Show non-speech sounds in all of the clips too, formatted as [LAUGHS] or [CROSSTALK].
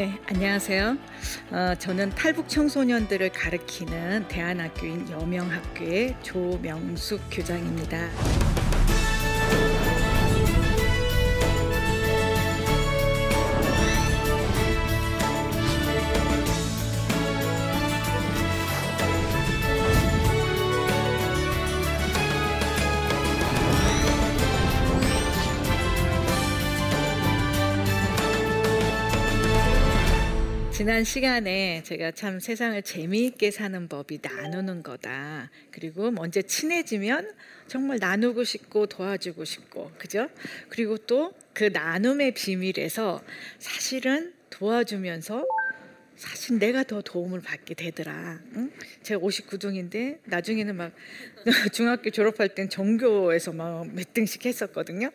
네, 안녕하세요. 어, 저는 탈북 청소년들을 가르치는 대안학교인 여명학교의 조명숙 교장입니다. 지난 시간에 제가 참 세상을 재미있게 사는 법이 나누는 거다. 그리고 먼저 친해지면 정말 나누고 싶고 도와주고 싶고, 그죠? 그리고 또 그 나눔의 비밀에서 사실은 도와주면서 사실 내가 더 도움을 받게 되더라. 응? 제가 59등인데 나중에는 막 [LAUGHS] 중학교 졸업할 땐 전교에서 막 몇 등씩 했었거든요.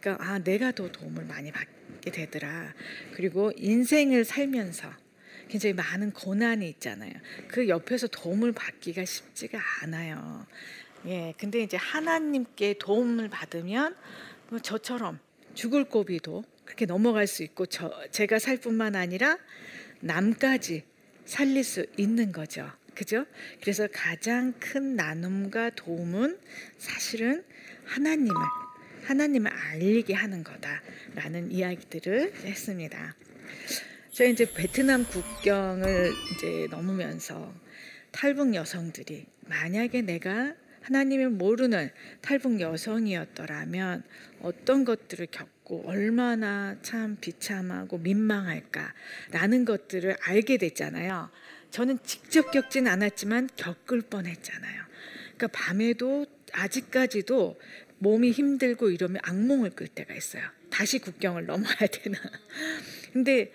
그러니까 아 내가 더 도움을 많이 받게 되더라. 그리고 인생을 살면서 굉장히 많은 고난이 있잖아요. 그 옆에서 도움을 받기가 쉽지가 않아요. 예, 근데 이제 하나님께 도움을 받으면 뭐 저처럼 죽을 고비도 그렇게 넘어갈 수 있고 저 제가 살 뿐만 아니라 남까지 살릴 수 있는 거죠. 그죠? 그래서 가장 큰 나눔과 도움은 사실은 하나님을 하나님을 알리게 하는 거다라는 이야기들을 했습니다. 제가 이제 베트남 국경을 이제 넘으면서 탈북 여성들이 만약에 내가 하나님을 모르는 탈북 여성이었더라면 어떤 것들을 겪고 얼마나 참 비참하고 민망할까라는 것들을 알게 됐잖아요. 저는 직접 겪진 않았지만 겪을 뻔했잖아요. 그러니까 밤에도 아직까지도 몸이 힘들고 이러면 악몽을 꿀 때가 있어요. 다시 국경을 넘어야 되나. [LAUGHS] 근데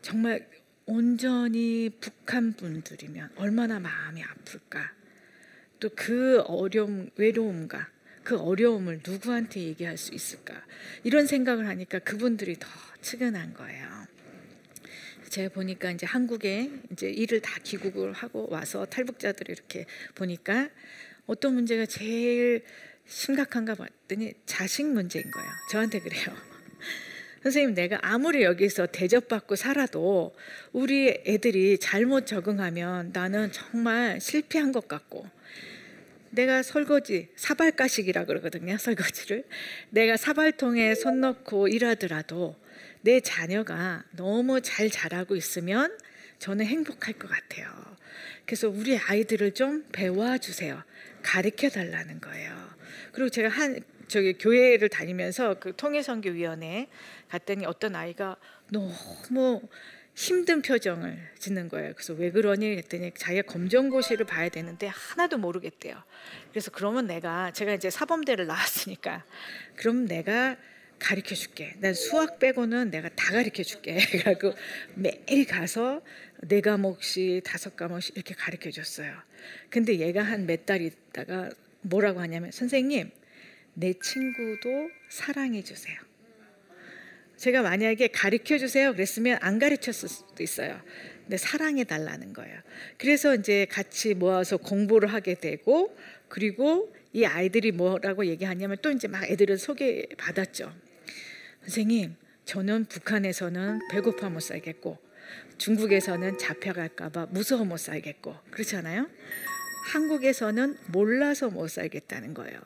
정말 온전히 북한 분들이면 얼마나 마음이 아플까. 또 그 어려움, 외로움과 그 어려움을 누구한테 얘기할 수 있을까. 이런 생각을 하니까 그분들이 더 측은한 거예요. 제가 보니까 이제 한국에 이제 일을 다 귀국을 하고 와서 탈북자들을 이렇게 보니까 어떤 문제가 제일 심각한가 봤더니 자식 문제인 거예요. 저한테 그래요. [LAUGHS] 선생님, 내가 아무리 여기서 대접받고 살아도 우리 애들이 잘못 적응하면 나는 정말 실패한 것 같고, 내가 설거지, 사발가식이라 그러거든요, 설거지를. 내가 사발통에 손 넣고 일하더라도 내 자녀가 너무 잘 자라고 있으면 저는 행복할 것 같아요. 그래서 우리 아이들을 좀 배워주세요. 가르쳐 달라는 거예요. 그리고 제가 한 저기 교회를 다니면서 그 통일선교위원회 갔더니 어떤 아이가 너무 힘든 표정을 짓는 거예요. 그래서 왜 그러니 했더니 자기가 검정고시를 봐야 되는데 하나도 모르겠대요. 그래서 그러면 내가 제가 이제 사범대를 나왔으니까 그럼 내가 가르쳐 줄게. 난 수학 빼고는 내가 다 가르쳐 줄게. [LAUGHS] 그래갖고 매일 가서 네 과목씩 다섯 과목씩 이렇게 가르쳐 줬어요. 근데 얘가 한 몇 달 있다가 뭐라고 하냐면 선생님 내 친구도 사랑해 주세요. 제가 만약에 가르쳐 주세요 그랬으면 안 가르쳤을 수도 있어요. 근데 사랑해 달라는 거예요. 그래서 이제 같이 모아서 공부를 하게 되고 그리고 이 아이들이 뭐라고 얘기하냐면 또 이제 막 애들을 소개 받았죠. 선생님, 저는 북한에서는 배고파 못 살겠고 중국에서는 잡혀갈까봐 무서워 못 살겠고 그렇잖아요. 한국에서는 몰라서 못 살겠다는 거예요.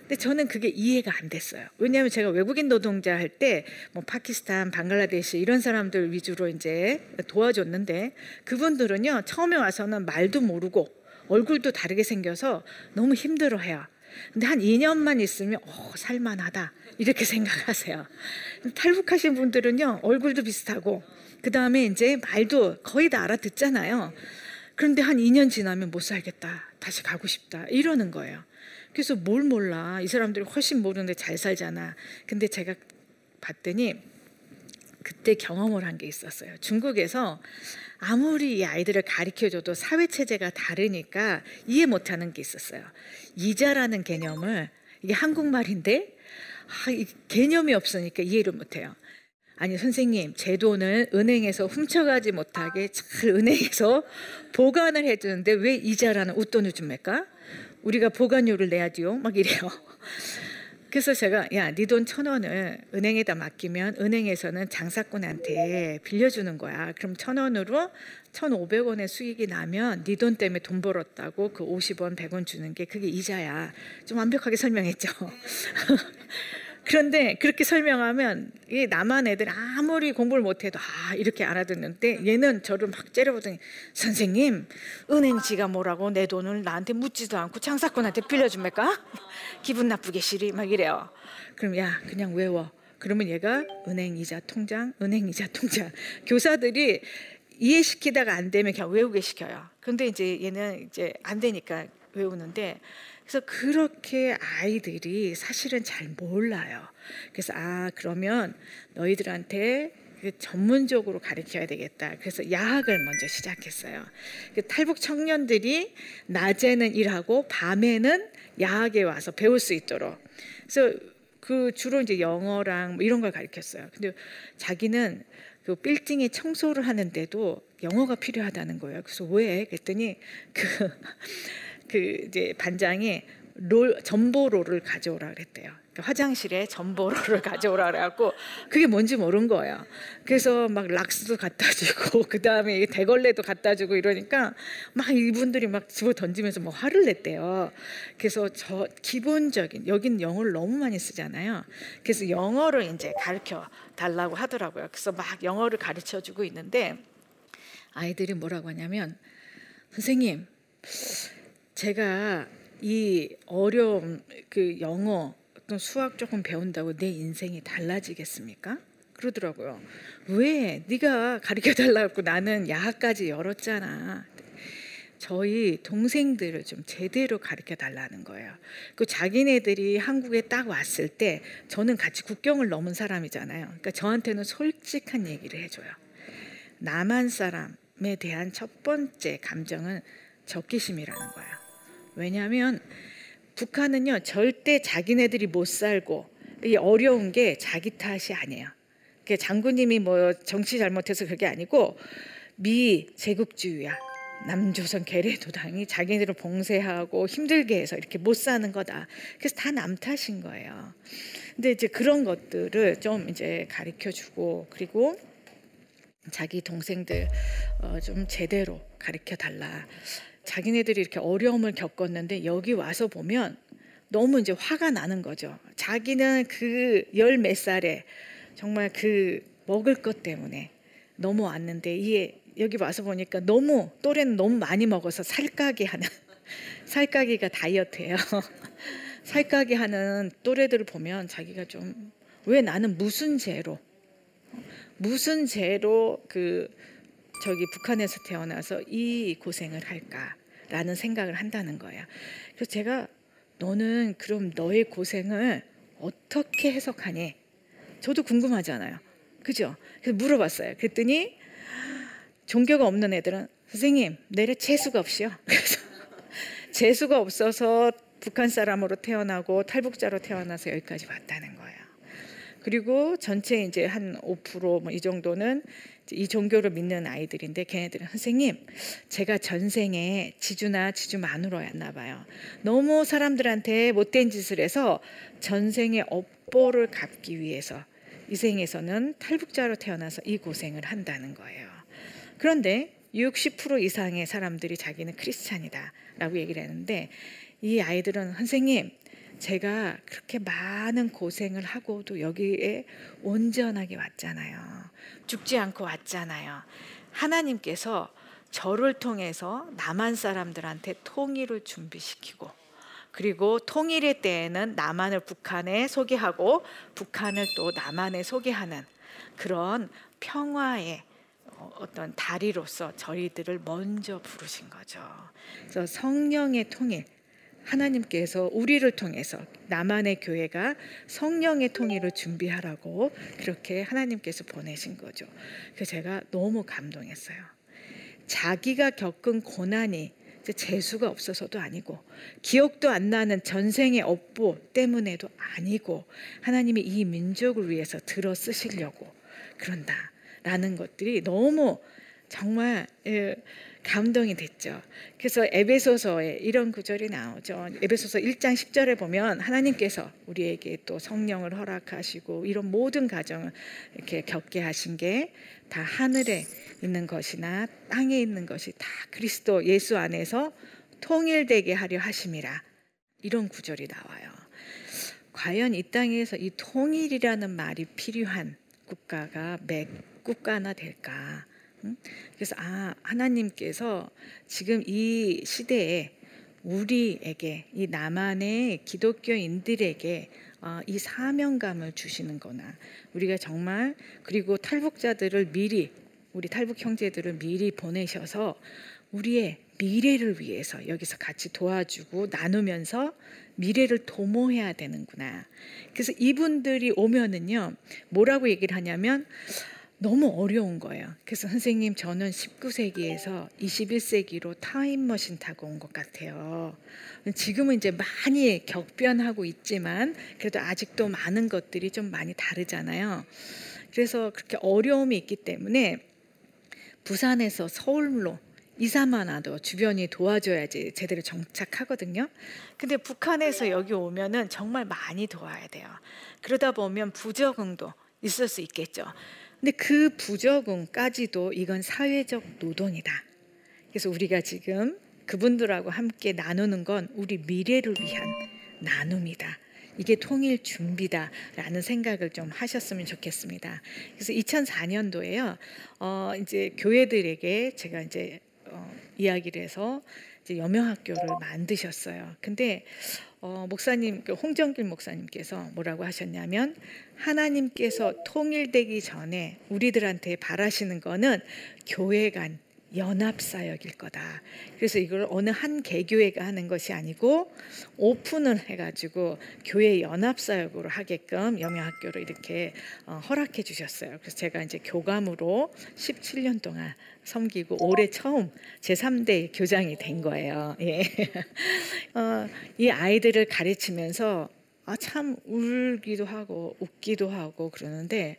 근데 저는 그게 이해가 안 됐어요. 왜냐하면 제가 외국인 노동자 할 때 뭐 파키스탄, 방글라데시 이런 사람들 위주로 이제 도와줬는데 그분들은요 처음에 와서는 말도 모르고 얼굴도 다르게 생겨서 너무 힘들어해요. 근데 한 2년만 있으면 어, 살만하다 이렇게 생각하세요. 탈북하신 분들은요 얼굴도 비슷하고 그 다음에 이제 말도 거의 다 알아듣잖아요. 그런데 한 2년 지나면 못 살겠다. 다시 가고 싶다. 이러는 거예요. 그래서 뭘 몰라. 이 사람들이 훨씬 모르는데 잘 살잖아. 근데 제가 봤더니 그때 경험을 한 게 있었어요. 중국에서 아무리 이 아이들을 가르쳐 줘도 사회 체제가 다르니까 이해 못 하는 게 있었어요. 이자라는 개념을 이게 한국말인데 아, 이 개념이 없으니까 이해를 못 해요. 아니 선생님 제 돈을 은행에서 훔쳐가지 못하게 잘 은행에서 보관을 해주는데 왜 이자라는 웃돈을 줍니까? 우리가 보관료를 내야지요. 막 이래요. 그래서 제가 야, 네 돈 천 원을 은행에다 맡기면 은행에서는 장사꾼한테 빌려주는 거야. 그럼 천 원으로 천 오백 원의 수익이 나면 네 돈 때문에 돈 벌었다고 그 오십 원, 백 원 주는 게 그게 이자야. 좀 완벽하게 설명했죠. [LAUGHS] 그런데 그렇게 설명하면 이 남한 애들 아무리 공부를 못해도 아 이렇게 알아듣는데 얘는 저를 막 째려보더니 선생님 은행 지가 뭐라고 내 돈을 나한테 묻지도 않고 장사꾼한테 빌려줍니까? 기분 나쁘게 시리 막 이래요. 그럼 야 그냥 외워. 그러면 얘가 은행이자 통장, 은행이자 통장. [LAUGHS] 교사들이 이해시키다가 안 되면 그냥 외우게 시켜요. 근데 이제 얘는 이제 안 되니까 외우는데 그래서 그렇게 아이들이 사실은 잘 몰라요. 그래서 아 그러면 너희들한테 그 전문적으로 가르쳐야 되겠다. 그래서 야학을 먼저 시작했어요. 그 탈북 청년들이 낮에는 일하고 밤에는 야학에 와서 배울 수 있도록. 그래서 그 주로 이제 영어랑 뭐 이런 걸 가르쳤어요. 근데 자기는 그 빌딩에 청소를 하는데도 영어가 필요하다는 거예요. 그래서 왜? 그랬더니 그, [LAUGHS] 그 이제 반장이 롤 전보로를 가져오라 그랬대요. 그러니까 화장실에 전보로를 [LAUGHS] 가져오라 그래갖고 그게 뭔지 모른 거예요. 그래서 막 락스도 갖다 주고 [LAUGHS] 그 다음에 대걸레도 갖다 주고 이러니까 막 이분들이 막 집어 던지면서 뭐 화를 냈대요. 그래서 저 기본적인 여긴 영어를 너무 많이 쓰잖아요. 그래서 영어를 이제 가르쳐 달라고 하더라고요. 그래서 막 영어를 가르쳐 주고 있는데 아이들이 뭐라고 하냐면 선생님 제가 이 어려움 그 영어 어떤 수학 조금 배운다고 내 인생이 달라지겠습니까? 그러더라고요. 왜 네가 가르쳐 달라고 나는 야학까지 열었잖아. 저희 동생들을 좀 제대로 가르쳐 달라는 거예요. 그 자기네들이 한국에 딱 왔을 때 저는 같이 국경을 넘은 사람이잖아요. 그러니까 저한테는 솔직한 얘기를 해줘요. 남한 사람에 대한 첫 번째 감정은 적기심이라는 거예요. 왜냐하면 북한은요 절대 자기네들이 못 살고 이 어려운 게 자기 탓이 아니에요. 그 장군님이 뭐 정치 잘못해서 그게 아니고 미 제국주의야. 남조선 계례도당이 자기네들을 봉쇄하고 힘들게 해서 이렇게 못 사는 거다. 그래서 다 남 탓인 거예요. 근데 이제 그런 것들을 좀 이제 가르쳐 주고 그리고 자기 동생들 어, 좀 제대로 가르쳐 달라. 자기네들이 이렇게 어려움을 겪었는데 여기 와서 보면 너무 이제 화가 나는 거죠. 자기는 그 열 몇 살에 정말 그 먹을 것 때문에 넘어왔는데 이게 여기 와서 보니까 너무 또래는 너무 많이 먹어서 살까기 하는 [LAUGHS] 살까기가 다이어트예요. [LAUGHS] 살까기 하는 또래들을 보면 자기가 좀 왜 나는 무슨 죄로 무슨 죄로 그 저기 북한에서 태어나서 이 고생을 할까라는 생각을 한다는 거예요. 그래서 제가 너는 그럼 너의 고생을 어떻게 해석하니? 저도 궁금하잖아요. 그죠? 그래서 물어봤어요. 그랬더니 종교가 없는 애들은 선생님 내래 재수가 없이요. [LAUGHS] 그래서 재수가 없어서 북한 사람으로 태어나고 탈북자로 태어나서 여기까지 왔다는 거예요. 그리고 전체 이제 한 5%뭐 이 정도는 이 종교를 믿는 아이들인데 걔네들은 선생님 제가 전생에 지주나 지주 마누라였나 봐요. 너무 사람들한테 못된 짓을 해서 전생의 업보를 갚기 위해서 이 생에서는 탈북자로 태어나서 이 고생을 한다는 거예요. 그런데 60% 이상의 사람들이 자기는 크리스찬이다라고 얘기를 하는데 이 아이들은 선생님 제가 그렇게 많은 고생을 하고도 여기에 온전하게 왔잖아요. 죽지 않고 왔잖아요. 하나님께서 저를 통해서 남한 사람들한테 통일을 준비시키고 그리고 통일의 때에는 남한을 북한에 소개하고 북한을 또 남한에 소개하는 그런 평화의 어떤 다리로서 저희들을 먼저 부르신 거죠. 그래서 성령의 통일, 하나님께서 우리를 통해서 남한의 교회가 성령의 통일을 준비하라고 그렇게 하나님께서 보내신 거죠. 그래서 제가 너무 감동했어요. 자기가 겪은 고난이 재수가 없어서도 아니고 기억도 안 나는 전생의 업보 때문에도 아니고 하나님이 이 민족을 위해서 들어 쓰시려고 그런다라는 것들이 너무 정말 예, 감동이 됐죠. 그래서 에베소서에 이런 구절이 나오죠. 에베소서 1장 10절에 보면 하나님께서 우리에게 또 성령을 허락하시고 이런 모든 가정을 이렇게 겪게 하신 게 다 하늘에 있는 것이나 땅에 있는 것이 다 그리스도 예수 안에서 통일되게 하려 하심이라. 이런 구절이 나와요. 과연 이 땅에서 이 통일이라는 말이 필요한 국가가 몇 국가나 될까? 그래서 아 하나님께서 지금 이 시대에 우리에게 이 남한의 기독교인들에게 어, 이 사명감을 주시는거나 우리가 정말 그리고 탈북자들을 미리 우리 탈북 형제들을 미리 보내셔서 우리의 미래를 위해서 여기서 같이 도와주고 나누면서 미래를 도모해야 되는구나. 그래서 이분들이 오면은요, 뭐라고 얘기를 하냐면, 너무 어려운 거예요. 그래서 선생님 저는 19세기에서 21세기로 타임머신 타고 온 것 같아요. 지금은 이제 많이 격변하고 있지만 그래도 아직도 많은 것들이 좀 많이 다르잖아요. 그래서 그렇게 어려움이 있기 때문에 부산에서 서울로 이사만 와도 주변이 도와줘야지 제대로 정착하거든요. 근데 북한에서 여기 오면은 정말 많이 도와야 돼요. 그러다 보면 부적응도 있을 수 있겠죠. 근데 그 부적응까지도 이건 사회적 노동이다. 그래서 우리가 지금 그분들하고 함께 나누는 건 우리 미래를 위한 나눔이다. 이게 통일 준비다라는 생각을 좀 하셨으면 좋겠습니다. 그래서 2004년도에요. 어 이제 교회들에게 제가 이제 어, 이야기를 해서 이제 여명학교를 만드셨어요. 근데 어, 목사님 그 홍정길 목사님께서 뭐라고 하셨냐면 하나님께서 통일되기 전에 우리들한테 바라시는 거는 교회 간 연합 사역일 거다. 그래서 이걸 어느 한 개교회가 하는 것이 아니고 오픈을 해가지고 교회 연합 사역으로 하게끔 영양학교를 이렇게 어, 허락해 주셨어요. 그래서 제가 이제 교감으로 17년 동안 섬기고 올해 처음 제 3대 교장이 된 거예요. 예. [LAUGHS] 어, 이 아이들을 가르치면서 아, 참 울기도 하고 웃기도 하고 그러는데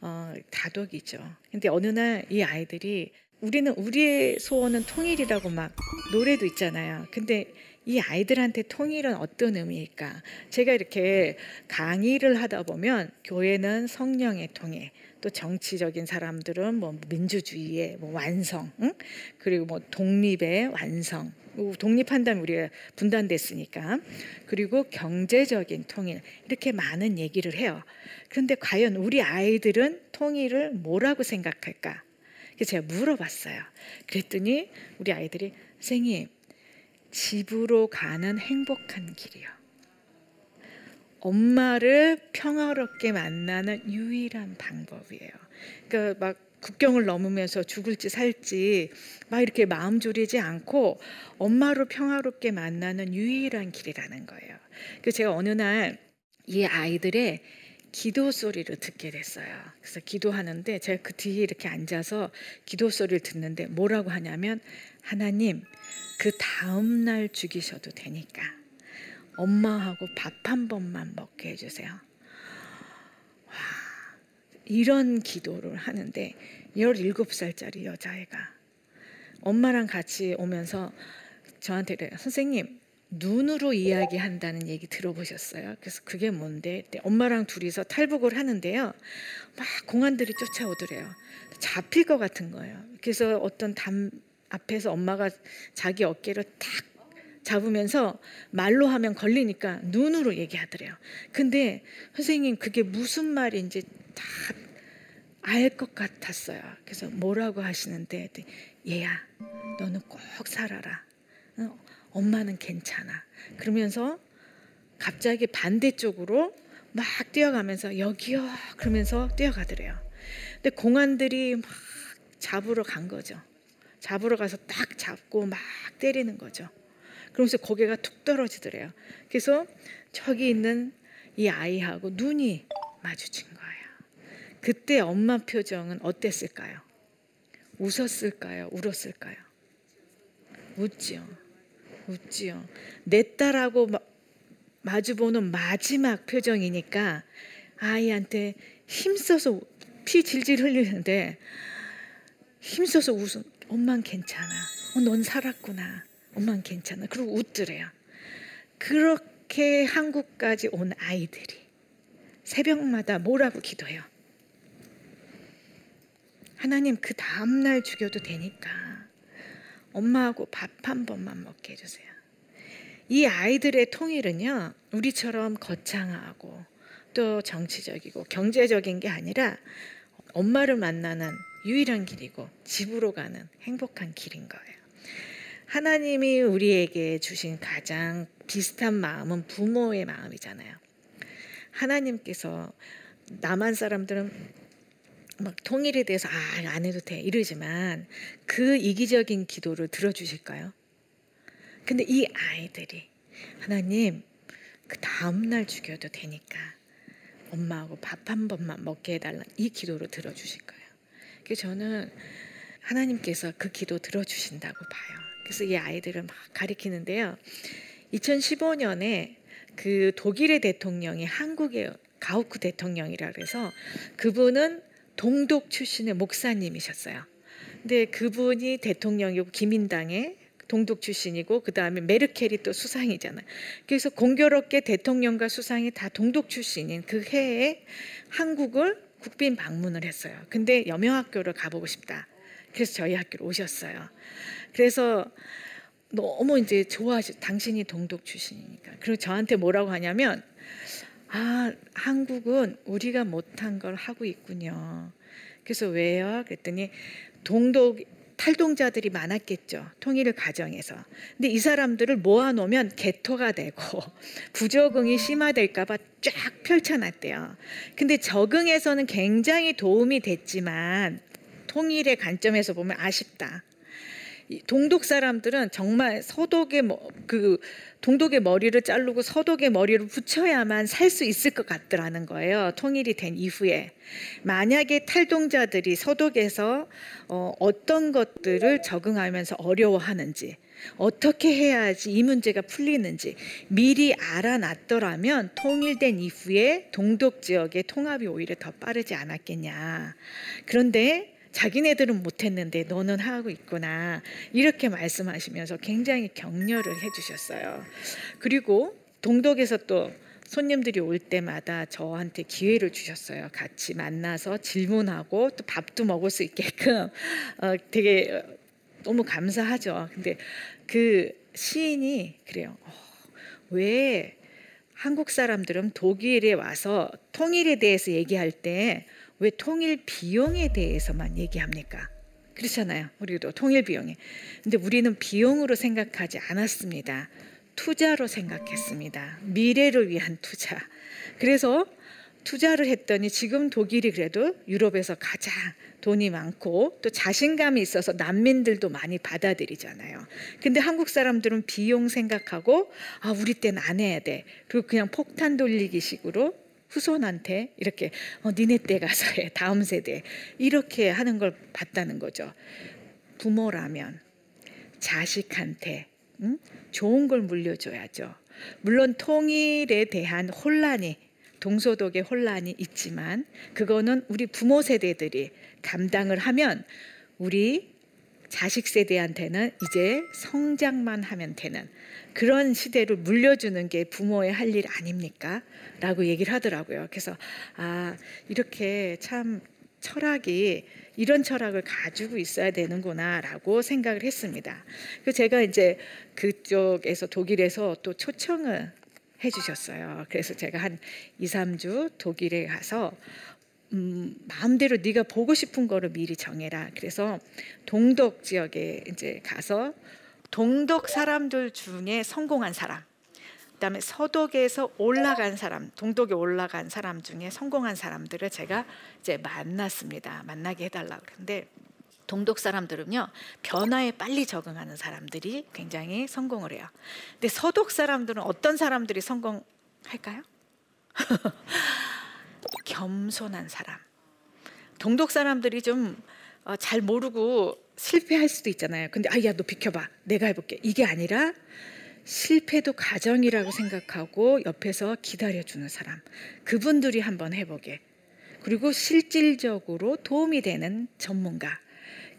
어, 다독이죠. 근데 어느 날 이 아이들이 우리는 우리의 소원은 통일이라고 막 노래도 있잖아요. 근데 이 아이들한테 통일은 어떤 의미일까? 제가 이렇게 강의를 하다 보면 교회는 성령의 통일, 또 정치적인 사람들은 뭐 민주주의의 뭐 완성, 응? 그리고 뭐 독립의 완성, 독립한다면 우리가 분단됐으니까 그리고 경제적인 통일 이렇게 많은 얘기를 해요. 그런데 과연 우리 아이들은 통일을 뭐라고 생각할까? 그래서 제가 물어봤어요. 그랬더니 우리 아이들이 선생님 집으로 가는 행복한 길이요. 엄마를 평화롭게 만나는 유일한 방법이에요. 그러니까 막 국경을 넘으면서 죽을지 살지 막 이렇게 마음 졸이지 않고 엄마를 평화롭게 만나는 유일한 길이라는 거예요. 그래서 제가 어느 날 이 아이들의 기도 소리를 듣게 됐어요. 그래서 기도하는데 제가 그 뒤에 이렇게 앉아서 기도 소리를 듣는데 뭐라고 하냐면 하나님 그 다음 날 죽이셔도 되니까 엄마하고 밥 한 번만 먹게 해주세요. 와, 이런 기도를 하는데 17살짜리 여자애가 엄마랑 같이 오면서 저한테 그래요. 선생님 눈으로 이야기한다는 얘기 들어보셨어요? 그래서 그게 뭔데? 엄마랑 둘이서 탈북을 하는데요. 막 공안들이 쫓아오더래요. 잡힐 것 같은 거예요. 그래서 어떤 담 앞에서 엄마가 자기 어깨를 탁 잡으면서 말로 하면 걸리니까 눈으로 얘기하더래요. 근데 선생님 그게 무슨 말인지 다 알 것 같았어요. 그래서 뭐라고 하시는데 얘야 너는 꼭 살아라. 엄마는 괜찮아. 그러면서 갑자기 반대쪽으로 막 뛰어가면서 여기요 그러면서 뛰어가더래요. 근데 공안들이 막 잡으러 간 거죠. 잡으러 가서 딱 잡고 막 때리는 거죠. 그러면서 고개가 툭 떨어지더래요. 그래서 저기 있는 이 아이하고 눈이 마주친 거예요. 그때 엄마 표정은 어땠을까요? 웃었을까요? 울었을까요? 웃지요. 웃지요. 내 딸하고 마주보는 마지막 힘써서 웃음. 엄만 괜찮아. 어, 넌 살았구나. 엄만 괜찮아. 그리고 웃더래요. 그렇게 한국까지 온 아이들이 새벽마다 뭐라고 기도해요. 하나님 그 다음날 죽여도 되니까 엄마하고 밥 한 번만 먹게 해주세요. 이 아이들의 통일은요, 우리처럼 거창하고 또 정치적이고 경제적인 게 아니라 엄마를 만나는 유일한 길이고 집으로 가는 행복한 길인 거예요. 하나님이 우리에게 주신 가장 비슷한 마음은 부모의 마음이잖아요. 하나님께서 남한 사람들은 막 통일에 대해서 아, 안 해도 돼 이러지만 그 이기적인 기도를 들어주실까요? 근데 이 아이들이 하나님 그 다음 날 죽여도 되니까 엄마하고 밥 한 번만 먹게 해달라 이 기도를 들어주실 거예요. 그래서 저는 하나님께서 그 기도 들어주신다고 봐요. 그래서 이 아이들을 막 가리키는데요. 2015년에 그 독일의 대통령이 한국의 가우크 대통령이라 그래서 그분은 동독 출신의 목사님이셨어요. 근데 그분이 대통령이고 기민당의 동독 출신이고 그 다음에 메르켈이 또 수상이잖아요. 그래서 공교롭게 대통령과 수상이 다 동독 출신인 그 해에 한국을 국빈 방문을 했어요. 근데 여명학교를 가보고 싶다. 그래서 저희 학교로 오셨어요. 그래서 너무 이제 좋아하시. 당신이 동독 출신이니까. 그리고 저한테 뭐라고 하냐면 아 한국은 우리가 못한 걸 하고 있군요. 그래서 왜요? 그랬더니 동독 탈동자들이 많았겠죠. 통일을 가정해서. 근데 이 사람들을 모아놓으면 개토가 되고 [LAUGHS] 부적응이 심화될까봐 쫙 펼쳐놨대요. 근데 적응에서는 굉장히 도움이 됐지만 통일의 관점에서 보면 아쉽다. 동독 사람들은 정말 서독의 그 동독의 머리를 자르고 서독의 머리를 붙여야만 살 수 있을 것 같더라는 거예요. 통일이 된 이후에 만약에 탈동자들이 서독에서 어, 어떤 것들을 적응하면서 어려워하는지 어떻게 해야지 이 문제가 풀리는지 미리 알아놨더라면 통일된 이후에 동독 지역의 통합이 오히려 더 빠르지 않았겠냐. 그런데 자기네들은 못했는데 너는 하고 있구나. 이렇게 말씀하시면서 굉장히 격려를 해주셨어요. 그리고 동독에서 또 손님들이 올 때마다 저한테 기회를 주셨어요. 같이 만나서 질문하고 또 밥도 먹을 수 있게끔 어, 되게 너무 감사하죠. 근데 그 시인이 그래요. 어, 왜 한국 사람들은 독일에 와서 통일에 대해서 얘기할 때 왜 통일 비용에 대해서만 얘기합니까? 그렇잖아요. 우리도 통일 비용에. 근데 우리는 비용으로 생각하지 않았습니다. 투자로 생각했습니다. 미래를 위한 투자. 그래서 투자를 했더니 지금 독일이 그래도 유럽에서 가장 돈이 많고 또 자신감이 있어서 난민들도 많이 받아들이잖아요. 근데 한국 사람들은 비용 생각하고 아 우리 때는 안 해야 돼. 그리고 그냥 폭탄 돌리기 식으로 후손한테 이렇게 어, 니네 때 가서 해 다음 세대 이렇게 하는 걸 봤다는 거죠. 부모라면 자식한테 응? 좋은 걸 물려줘야죠. 물론 통일에 대한 혼란이 동서독의 혼란이 있지만 그거는 우리 부모 세대들이 감당을 하면 우리 자식 세대한테는 이제 성장만 하면 되는 그런 시대를 물려주는 게 부모의 할 일 아닙니까? 라고 얘기를 하더라고요. 그래서 아, 이렇게 참 철학이 이런 철학을 가지고 있어야 되는구나라고 생각을 했습니다. 그 제가 이제 그쪽에서 독일에서 또 초청을 해주셨어요. 그래서 제가 한 2, 3주 독일에 가서 음, 마음대로 네가 보고 싶은 거를 미리 정해라. 그래서 동독 지역에 이제 가서 동독 사람들 중에 성공한 사람, 그다음에 서독에서 올라간 사람, 동독에 올라간 사람 중에 성공한 사람들을 제가 이제 만났습니다. 만나게 해달라 그런데 동독 사람들은요 변화에 빨리 적응하는 사람들이 굉장히 성공을 해요. 근데 서독 사람들은 어떤 사람들이 성공할까요? [LAUGHS] 겸손한 사람. 동독 사람들이 좀잘 어, 모르고 실패할 수도 있잖아요. 근데 아야 너 비켜봐. 내가 해볼게. 이게 아니라 실패도 가정이라고 생각하고 옆에서 기다려주는 사람. 그분들이 한번 해보게. 그리고 실질적으로 도움이 되는 전문가.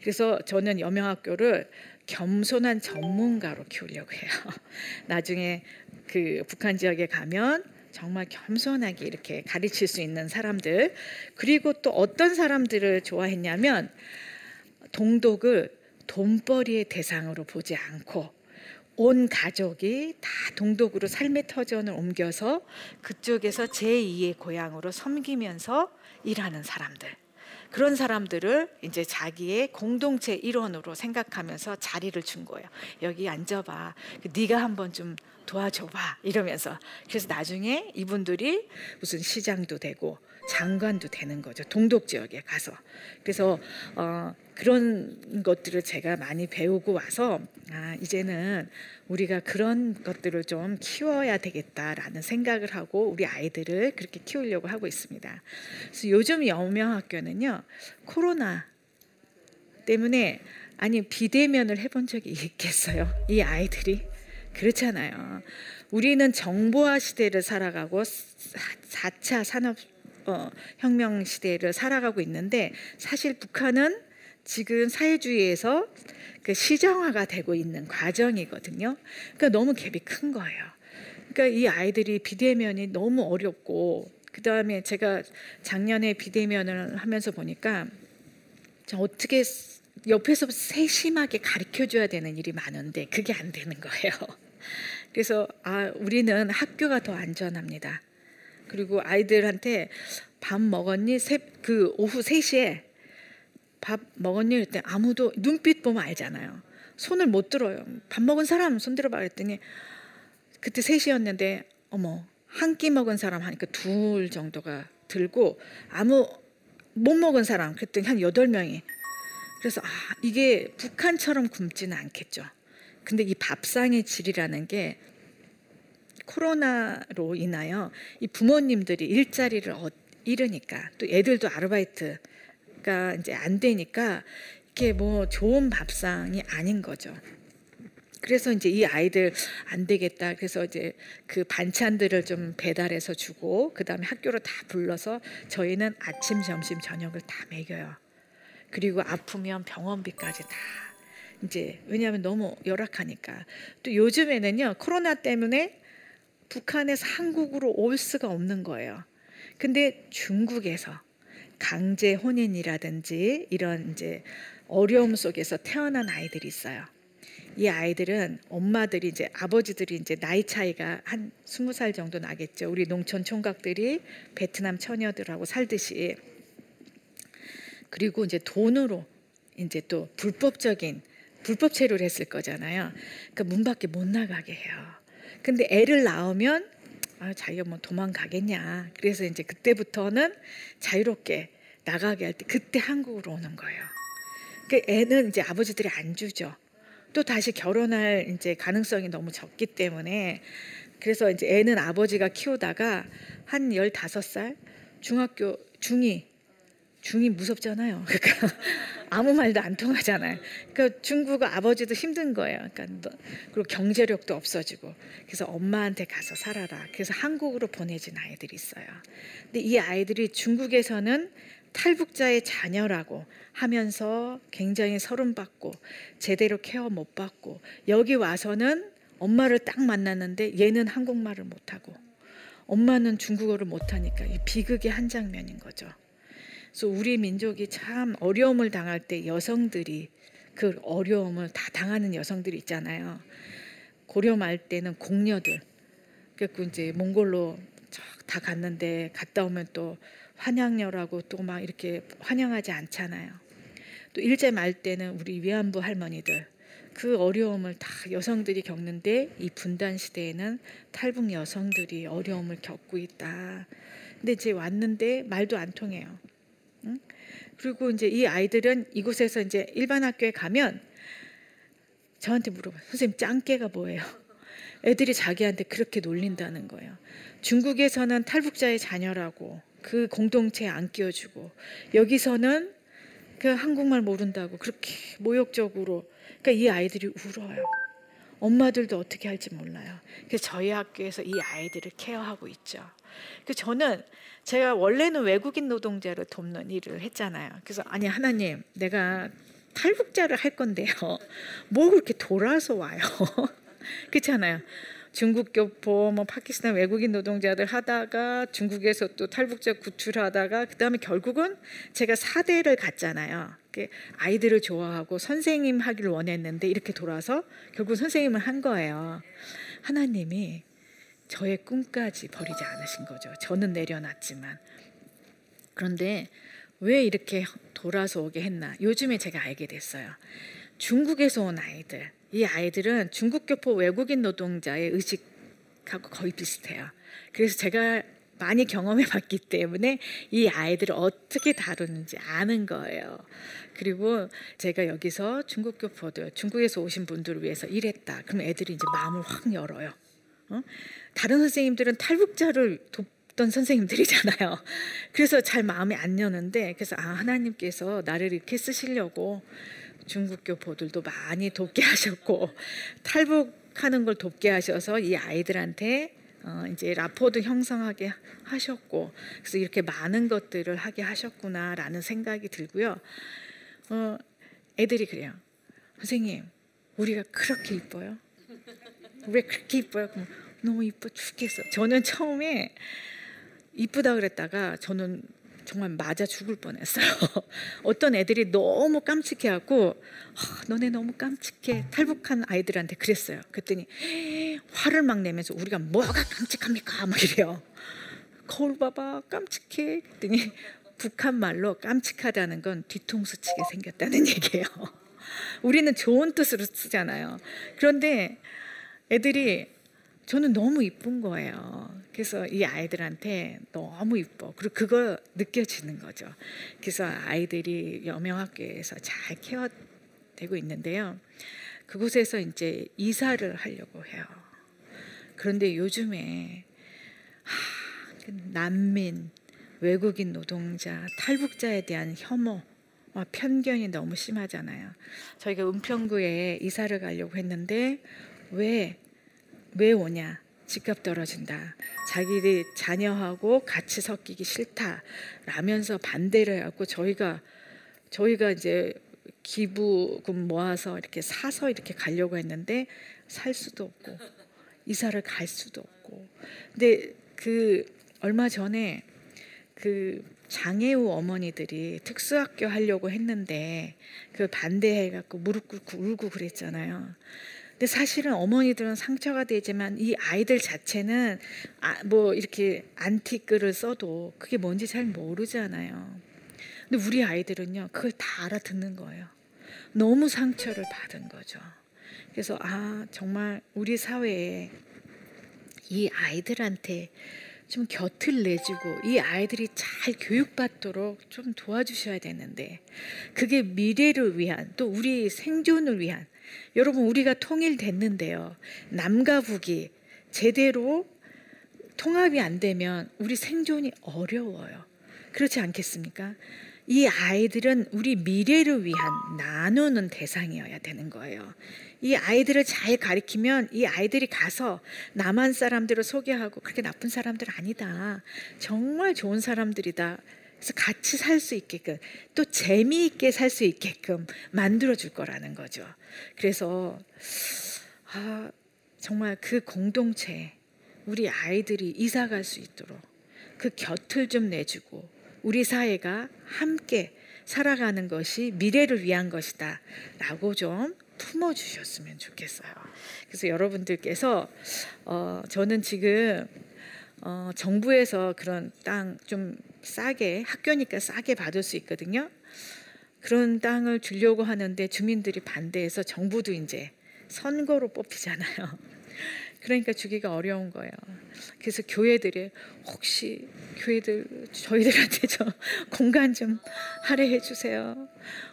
그래서 저는 여명학교를 겸손한 전문가로 키우려고 해요. [LAUGHS] 나중에 그 북한 지역에 가면 정말 겸손하게 이렇게 가르칠 수 있는 사람들 그리고 또 어떤 사람들을 좋아했냐면 동독을 돈벌이의 대상으로 보지 않고 온 가족이 다 동독으로 삶의 터전을 옮겨서 그쪽에서 제2의 고향으로 섬기면서 일하는 사람들. 그런 사람들을 이제 자기의 공동체 일원으로 생각하면서 자리를 준 거예요. 여기 앉아봐. 네가 한번 좀 도와줘봐. 이러면서 그래서 나중에 이분들이 무슨 시장도 되고 장관도 되는 거죠. 동독 지역에 가서. 그래서 어, 그런 것들을 제가 많이 배우고 와서 아, 이제는 우리가 그런 것들을 좀 키워야 되겠다라는 생각을 하고 우리 아이들을 그렇게 키우려고 하고 있습니다. 그래서 요즘 여명학교는요 코로나 때문에 아니 비대면을 해본 적이 있겠어요? 이 아이들이 그렇잖아요. 우리는 정보화 시대를 살아가고 4차 산업 어, 혁명 시대를 살아가고 있는데 사실 북한은 지금 사회주의에서 그 시정화가 되고 있는 과정이거든요. 그러니까 너무 갭이 큰 거예요. 그러니까 이 아이들이 비대면이 너무 어렵고 그 다음에 제가 작년에 비대면을 하면서 보니까 어떻게 옆에서 세심하게 가르쳐 줘야 되는 일이 많은데 그게 안 되는 거예요. [LAUGHS] 그래서 아 우리는 학교가 더 안전합니다. 그리고 아이들한테 밥 먹었니? 세, 그 오후 3시에 밥 먹었니? 그때 아무도 눈빛 보면 알잖아요. 손을 못 들어요. 밥 먹은 사람 손 들어봐 그랬더니 그때 3시였는데 어머 한 끼 먹은 사람 하니까 둘 정도가 들고 아무 못 먹은 사람 그랬더니 한 여덟 명이 그래서 아 이게 북한처럼 굶지는 않겠죠. 근데 이 밥상의 질이라는 게 코로나로 인하여 이 부모님들이 일자리를 잃으니까 또 애들도 아르바이트가 이제 안 되니까 이게 뭐 좋은 밥상이 아닌 거죠. 그래서 이제 이 아이들 안 되겠다. 그래서 이제 그 반찬들을 좀 배달해서 주고 그다음에 학교로 다 불러서 저희는 아침, 점심, 저녁을 다 먹여요. 그리고 아프면 병원비까지 다 이제 왜냐하면 너무 열악하니까 또 요즘에는요 코로나 때문에 북한에서 한국으로 올 수가 없는 거예요. 근데 중국에서 강제 혼인이라든지 이런 이제 어려움 속에서 태어난 아이들이 있어요. 이 아이들은 엄마들이 이제 아버지들이 이제 나이 차이가 한 스무 살 정도 나겠죠. 우리 농촌 총각들이 베트남 처녀들하고 살듯이 그리고 이제 돈으로 이제 또 불법적인 불법 체류를 했을 거잖아요. 그러니까 문 밖에 못 나가게 해요. 근데 애를 낳으면 아, 자기가 뭐 도망가겠냐. 그래서 이제 그때부터는 자유롭게 나가게 할 때 그때 한국으로 오는 거예요. 그 애는 이제 아버지들이 안 주죠. 또 다시 결혼할 이제 가능성이 너무 적기 때문에 그래서 이제 애는 아버지가 키우다가 한 15살 중학교 중이 중이 무섭잖아요. [LAUGHS] 그러니까 아무 말도 안 통하잖아요. 그러니까 중국어 아버지도 힘든 거예요. 그러니까 그리고 경제력도 없어지고 그래서 엄마한테 가서 살아라. 그래서 한국으로 보내진 아이들이 있어요. 근데 이 아이들이 중국에서는 탈북자의 자녀라고 하면서 굉장히 서름받고 제대로 케어 못 받고 여기 와서는 엄마를 딱 만났는데 얘는 한국말을 못하고 엄마는 중국어를 못하니까 이 비극의 한 장면인 거죠. 그래서 우리 민족이 참 어려움을 당할 때 여성들이 그 어려움을 다 당하는 여성들이 있잖아요. 고려 말 때는 공녀들. 그래서 이제 몽골로 다 갔는데 갔다 오면 또 환양녀라고 또 막 이렇게 환영하지 않잖아요. 또 일제 말 때는 우리 위안부 할머니들 그 어려움을 다 여성들이 겪는데 이 분단 시대에는 탈북 여성들이 어려움을 겪고 있다. 근데 이제 왔는데 말도 안 통해요. 그리고 이제 이 아이들은 이곳에서 이제 일반 학교에 가면 저한테 물어봐요. 선생님 짱깨가 뭐예요? [LAUGHS] 애들이 자기한테 그렇게 놀린다는 거예요. 중국에서는 탈북자의 자녀라고 그 공동체에 안 끼워주고 여기서는 그 한국말 모른다고 그렇게 모욕적으로 그러니까 이 아이들이 울어요. 엄마들도 어떻게 할지 몰라요. 그래서 저희 학교에서 이 아이들을 케어하고 있죠. 그 저는 제가 원래는 외국인 노동자를 돕는 일을 했잖아요. 그래서 아니 하나님, 내가 탈북자를 할 건데요. 뭐 그렇게 돌아서 와요. [LAUGHS] 그렇잖아요. 중국 교포, 뭐 파키스탄 외국인 노동자들 하다가 중국에서 또 탈북자 구출하다가 그다음에 결국은 제가 사대를 갔잖아요. 아이들을 좋아하고 선생님 하기를 원했는데 이렇게 돌아서 결국 선생님을 한 거예요. 하나님이 저의 꿈까지 버리지 않으신 거죠. 저는 내려놨지만 그런데 왜 이렇게 돌아서 오게 했나? 요즘에 제가 알게 됐어요. 중국에서 온 아이들, 이 아이들은 중국 교포 외국인 노동자의 의식하고 거의 비슷해요. 그래서 제가 많이 경험해 봤기 때문에 이 아이들을 어떻게 다루는지 아는 거예요. 그리고 제가 여기서 중국 교포들, 중국에서 오신 분들을 위해서 일했다. 그럼 애들이 이제 마음을 확 열어요. 어? 다른 선생님들은 탈북자를 돕던 선생님들이잖아요. [LAUGHS] 그래서 잘 마음이 안 여는데 그래서 아 하나님께서 나를 이렇게 쓰시려고 중국 교포들도 많이 돕게 [LAUGHS] 하셨고 탈북하는 걸 돕게 하셔서 이 아이들한테 어, 이제 라포도 형성하게 하셨고 그래서 이렇게 많은 것들을 하게 하셨구나라는 생각이 들고요. 어, 애들이 그래요. 선생님, 우리가 그렇게 이뻐요? 왜 그렇게 이뻐요? 너무 이뻐 죽겠어. 저는 처음에 이쁘다 그랬다가 저는 정말 맞아 죽을 뻔했어요. [LAUGHS] 어떤 애들이 너무 깜찍해갖고 아, 너네 너무 깜찍해 탈북한 아이들한테 그랬어요. 그랬더니 화를 막 내면서 우리가 뭐가 깜찍합니까? 막 이래요. 거울 봐봐 깜찍해. 그랬더니 북한 말로 깜찍하다는 건 뒤통수 치게 생겼다는 [LAUGHS] 얘기예요. 우리는 좋은 뜻으로 쓰잖아요. 그런데 애들이 저는 너무 이쁜 거예요. 그래서 이 아이들한테 너무 이뻐. 그리고 그거 느껴지는 거죠. 그래서 아이들이 여명학교에서 잘 케어되고 있는데요. 그곳에서 이제 이사를 하려고 해요. 그런데 요즘에 하, 그 난민, 외국인 노동자, 탈북자에 대한 혐오, 편견이 너무 심하잖아요. 저희가 은평구에 이사를 가려고 했는데 왜 왜 오냐? 집값 떨어진다. 자기들 자녀하고 같이 섞이기 싫다. 라면서 반대를 해갖고 저희가 저희가 이제 기부금 모아서 이렇게 사서 이렇게 가려고 했는데 살 수도 없고 이사를 갈 수도 없고. 근데 그 얼마 전에 그 장애우 어머니들이 특수학교 하려고 했는데 그 반대해 갖고 무릎 꿇고 울고 그랬잖아요. 근데 사실은 어머니들은 상처가 되지만 이 아이들 자체는 아, 뭐 이렇게 안티글을 써도 그게 뭔지 잘 모르잖아요. 근데 우리 아이들은요, 그걸 다 알아듣는 거예요. 너무 상처를 받은 거죠. 그래서 아, 정말 우리 사회에 이 아이들한테 좀 곁을 내주고 이 아이들이 잘 교육받도록 좀 도와주셔야 되는데 그게 미래를 위한 또 우리 생존을 위한 여러분 우리가 통일됐는데요. 남과 북이 제대로 통합이 안 되면 우리 생존이 어려워요. 그렇지 않겠습니까? 이 아이들은 우리 미래를 위한 나누는 대상이어야 되는 거예요. 이 아이들을 잘 가리키면 이 아이들이 가서 남한 사람들을 소개하고 그렇게 나쁜 사람들 아니다. 정말 좋은 사람들이다. 그래서 같이 살 수 있게끔 또 재미있게 살 수 있게끔 만들어 줄 거라는 거죠. 그래서 아, 정말 그 공동체 우리 아이들이 이사 갈 수 있도록 그 곁을 좀 내주고 우리 사회가 함께 살아가는 것이 미래를 위한 것이다 라고 좀 품어주셨으면 좋겠어요. 그래서 여러분들께서 어, 저는 지금 어, 정부에서 그런 땅 좀 싸게 학교니까 싸게 받을 수 있거든요. 그런 땅을 주려고 하는데 주민들이 반대해서 정부도 이제 선거로 뽑히잖아요. [LAUGHS] 그러니까 주기가 어려운 거예요. 그래서 교회들이 혹시 교회들 저희들한테 저 [LAUGHS] 공간 좀 할애해 주세요.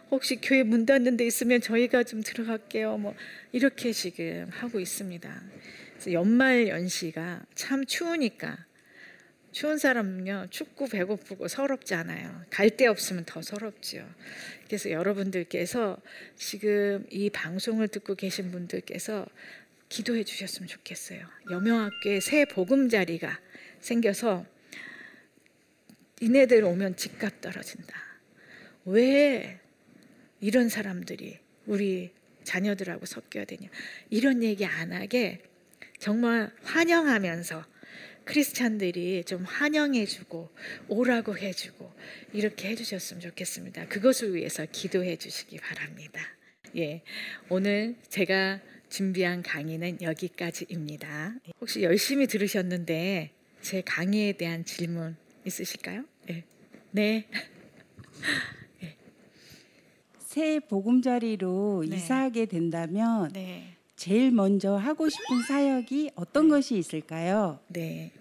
혹시 교회 문 닫는 데 있으면 저희가 좀 들어갈게요. 뭐 이렇게 지금 하고 있습니다. 연말 연시가 참 추우니까 추운 사람은요 춥고 배고프고 서럽지 않아요. 갈 데 없으면 더 서럽지요. 그래서 여러분들께서 지금 이 방송을 듣고 계신 분들께서 기도해 주셨으면 좋겠어요. 여명학교에 새 보금자리가 생겨서 이네들 오면 집값 떨어진다. 왜 이런 사람들이 우리 자녀들하고 섞여야 되냐 이런 얘기 안 하게 정말 환영하면서 크리스찬들이 좀 환영해주고 오라고 해주고 이렇게 해주셨으면 좋겠습니다. 그것을 위해서 기도해 주시기 바랍니다. 예, 오늘 제가 준비한 강의는 여기까지입니다. 혹시 열심히 들으셨는데 제 강의에 대한 질문 있으실까요? 예. 네. 새 보금자리로 네. 이사하게 된다면 네. 제일 먼저 하고 싶은 사역이 어떤 것이 있을까요? 네.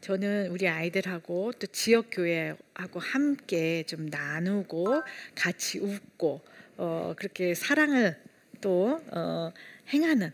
저는 우리 아이들하고 또 지역 교회하고 함께 좀 나누고 같이 웃고 어 그렇게 사랑을 또 어, 행하는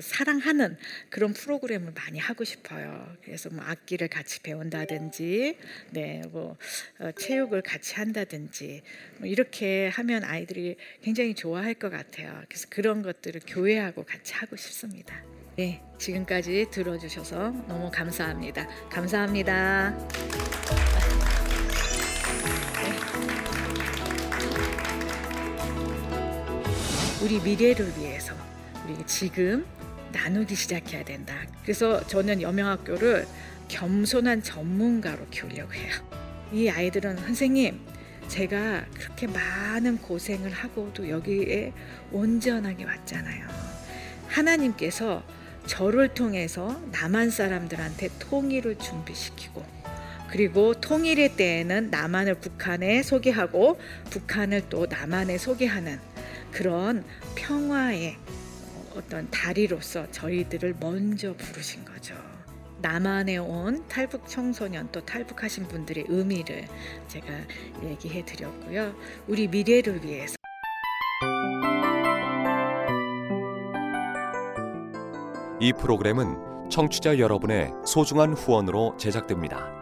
사랑하는 그런 프로그램을 많이 하고 싶어요. 그래서 뭐 악기를 같이 배운다든지, 네, 뭐 어, 체육을 같이 한다든지 뭐 이렇게 하면 아이들이 굉장히 좋아할 것 같아요. 그래서 그런 것들을 교회하고 같이 하고 싶습니다. 네, 지금까지 들어주셔서 너무 감사합니다. 감사합니다. 우리 미래를 위해서 우리 지금 나누기 시작해야 된다. 그래서 저는 여명학교를 겸손한 전문가로 키우려고 해요. 이 아이들은 선생님, 제가 그렇게 많은 고생을 하고도 여기에 온전하게 왔잖아요. 하나님께서 저를 통해서 남한 사람들한테 통일을 준비시키고 그리고 통일의 때에는 남한을 북한에 소개하고 북한을 또 남한에 소개하는 그런 평화의 어떤 다리로서 저희들을 먼저 부르신 거죠. 남한에 온 탈북 청소년 또 탈북하신 분들의 의미를 제가 얘기해 드렸고요. 우리 미래를 위해서 이 프로그램은 청취자 여러분의 소중한 후원으로 제작됩니다.